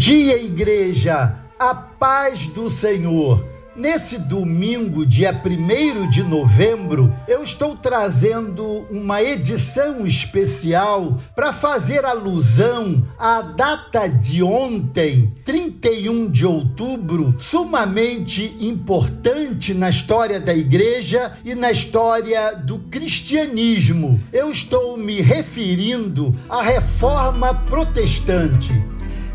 dia, igreja, a paz do Senhor. Nesse domingo, dia 1 de novembro, eu estou trazendo uma edição especial para fazer alusão à data de ontem, 31 de outubro, sumamente importante na história da igreja e na história do cristianismo. Eu estou me referindo à reforma protestante.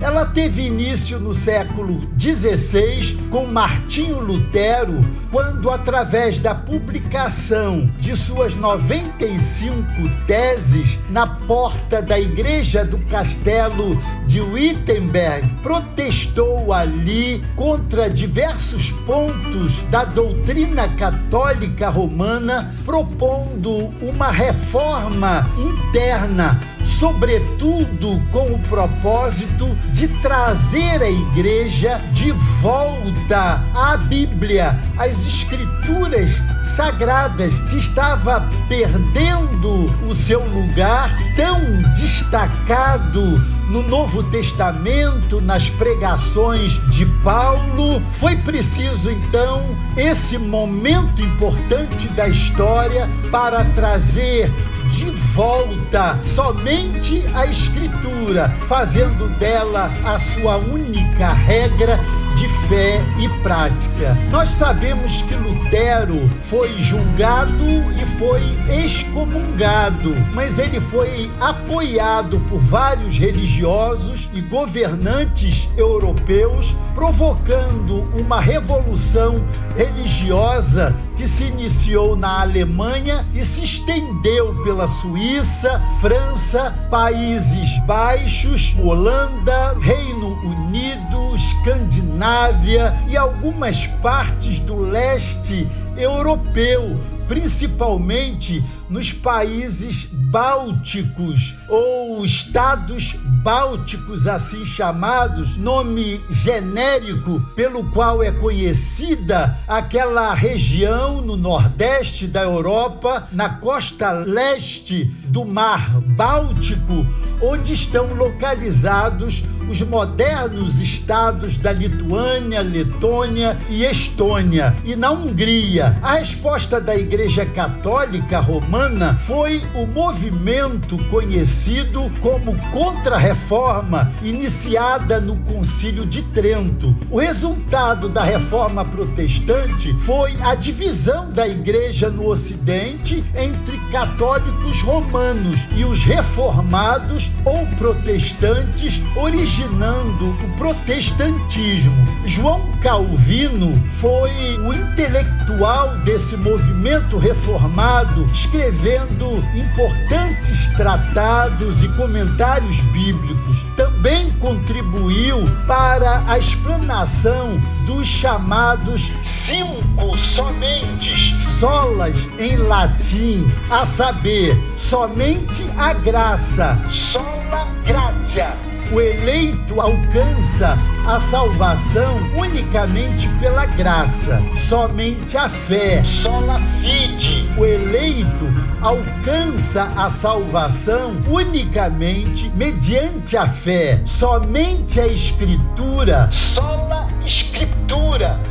Ela teve início no século XVI com Martinho Lutero, quando, através da publicação de suas 95 teses na porta da igreja do castelo de Wittenberg, protestou ali contra diversos pontos da doutrina católica romana, propondo uma reforma interna sobretudo com o propósito de trazer a igreja de volta à Bíblia, às escrituras sagradas que estava perdendo o seu lugar tão destacado no Novo Testamento, nas pregações de Paulo. Foi preciso então esse momento importante da história para trazer de volta somente a Escritura, fazendo dela a sua única regra de fé e prática. Nós sabemos que Lutero foi julgado e foi excomungado, mas ele foi apoiado por vários religiosos e governantes europeus, provocando uma revolução religiosa que se iniciou na Alemanha e se estendeu pela Suíça, França, Países Baixos, Holanda, Reino Unido, Escandinávia e algumas partes do leste europeu, principalmente nos países bálticos ou estados bálticos, assim chamados, nome genérico pelo qual é conhecida aquela região no nordeste da Europa, na costa leste do Mar Báltico, onde estão localizados os modernos estados da Lituânia, Letônia e Estônia. E na Hungria, a resposta da Igreja Católica Romana foi o movimento conhecido como Contra-Reforma, iniciada no Concílio de Trento. O resultado da reforma protestante foi a divisão da Igreja no Ocidente entre católicos romanos e os reformados ou protestantes originando o protestantismo. João Calvino foi o intelectual desse movimento reformado, escrevendo importantes tratados e comentários bíblicos. Também contribuiu para a explanação dos chamados cinco somentes, solas em latim, a saber, somente a graça, sola gratia o eleito alcança a salvação unicamente pela graça, somente a fé. Sola fide. O eleito alcança a salvação unicamente mediante a fé, somente a escritura. Sola escritura.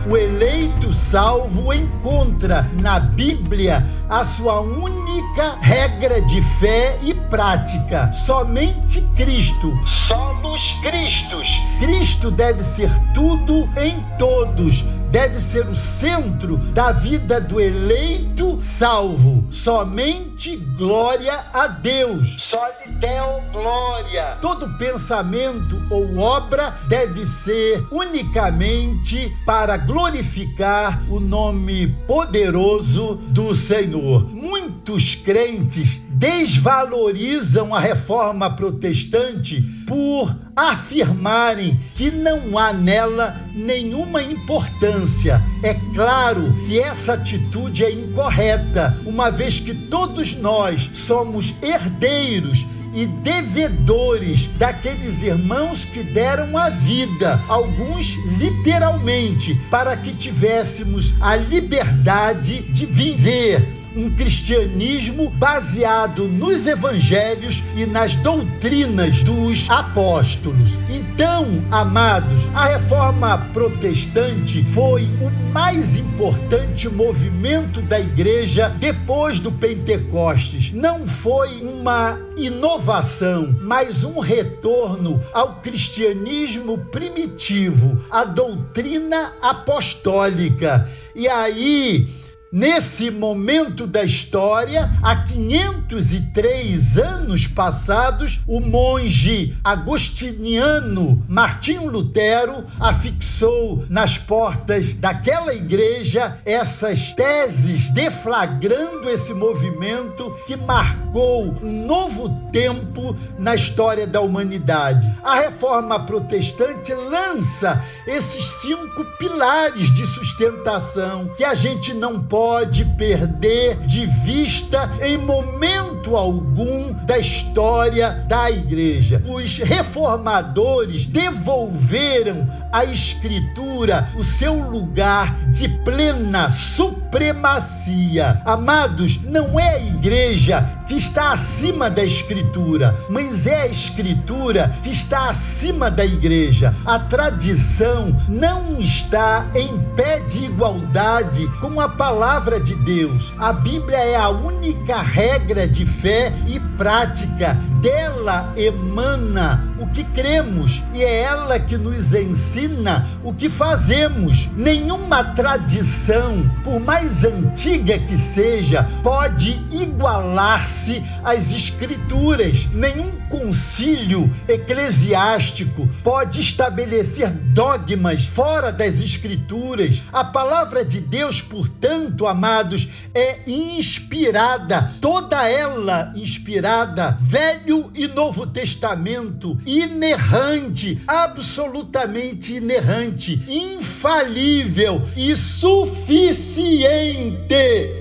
O eleito salvo encontra na Bíblia a sua única regra de fé e prática, somente Cristo. Somos Cristos. Cristo deve ser tudo em todos deve ser o centro da vida do eleito salvo. Somente glória a Deus. Só lhe deu glória. Todo pensamento ou obra deve ser unicamente para glorificar o nome poderoso do Senhor. Muitos crentes desvalorizam a reforma protestante por afirmarem que não há nela nenhuma importância. É claro que essa atitude é incorreta, uma vez que todos nós somos herdeiros e devedores daqueles irmãos que deram a vida, alguns literalmente, para que tivéssemos a liberdade de viver um cristianismo baseado nos evangelhos e nas doutrinas dos apóstolos. Então, amados, a reforma protestante foi o mais importante movimento da igreja depois do Pentecostes. Não foi uma inovação, mas um retorno ao cristianismo primitivo, à doutrina apostólica. E aí, Nesse momento da história, há 503 anos passados, o monge agostiniano Martinho Lutero afixou nas portas daquela igreja essas teses, deflagrando esse movimento que marcou um novo tempo na história da humanidade. A reforma protestante lança esses cinco pilares de sustentação que a gente não pode pode perder de vista em momento algum da história da igreja. Os reformadores devolveram à escritura o seu lugar de plena supremacia. Amados, não é a igreja que está acima da escritura, mas é a escritura que está acima da igreja. A tradição não está em pé de igualdade com a palavra palavra de Deus. A Bíblia é a única regra de fé e prática. Dela emana o que cremos e é ela que nos ensina o que fazemos. Nenhuma tradição, por mais antiga que seja, pode igualar-se às Escrituras. Nenhum concílio eclesiástico pode estabelecer dogmas fora das Escrituras. A palavra de Deus, portanto, amados, é inspirada, toda ela inspirada, Velho e Novo Testamento, inerrante, absolutamente inerrante, infalível e suficiente.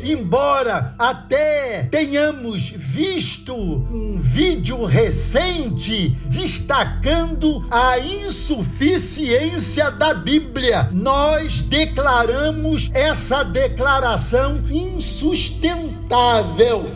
Embora até tenhamos visto um vídeo recente destacando a insuficiência da Bíblia, nós declaramos essa declaração insustentável.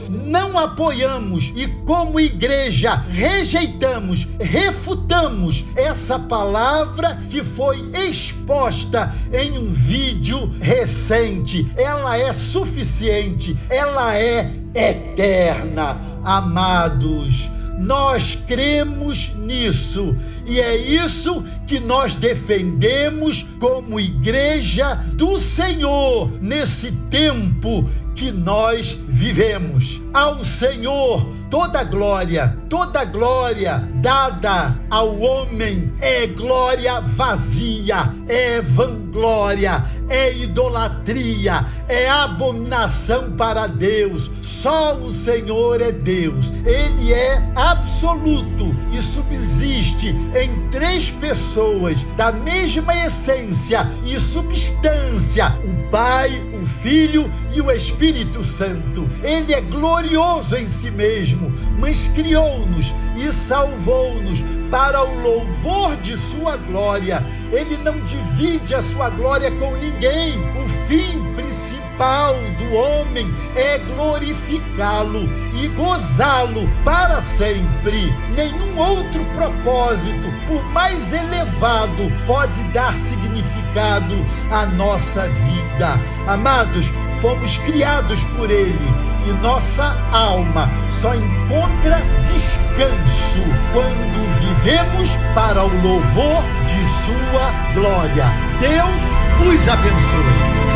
Não apoiamos e, como igreja, rejeitamos, refutamos essa palavra que foi exposta em um vídeo recente. Ela é suficiente, ela é eterna. Amados, nós cremos nisso e é isso que nós defendemos como igreja do Senhor nesse tempo que nós vivemos. Ao Senhor toda glória, toda glória dada ao homem é glória vazia, é vanglória, é idolatria, é abominação para Deus. Só o Senhor é Deus. Ele é absoluto e subsiste em três pessoas da mesma essência e substância: o Pai, o Filho e o Espírito Santo. Ele é glorioso em si mesmo, mas criou-nos e salvou-nos para o louvor de sua glória. Ele não divide a sua glória com ninguém. O fim principal do homem é glorificá-lo e gozá-lo para sempre. Nenhum outro propósito, por mais elevado, pode dar significado à nossa vida. Amados, fomos criados por ele e nossa alma só encontra descanso quando vivemos para o louvor de Sua glória. Deus os abençoe.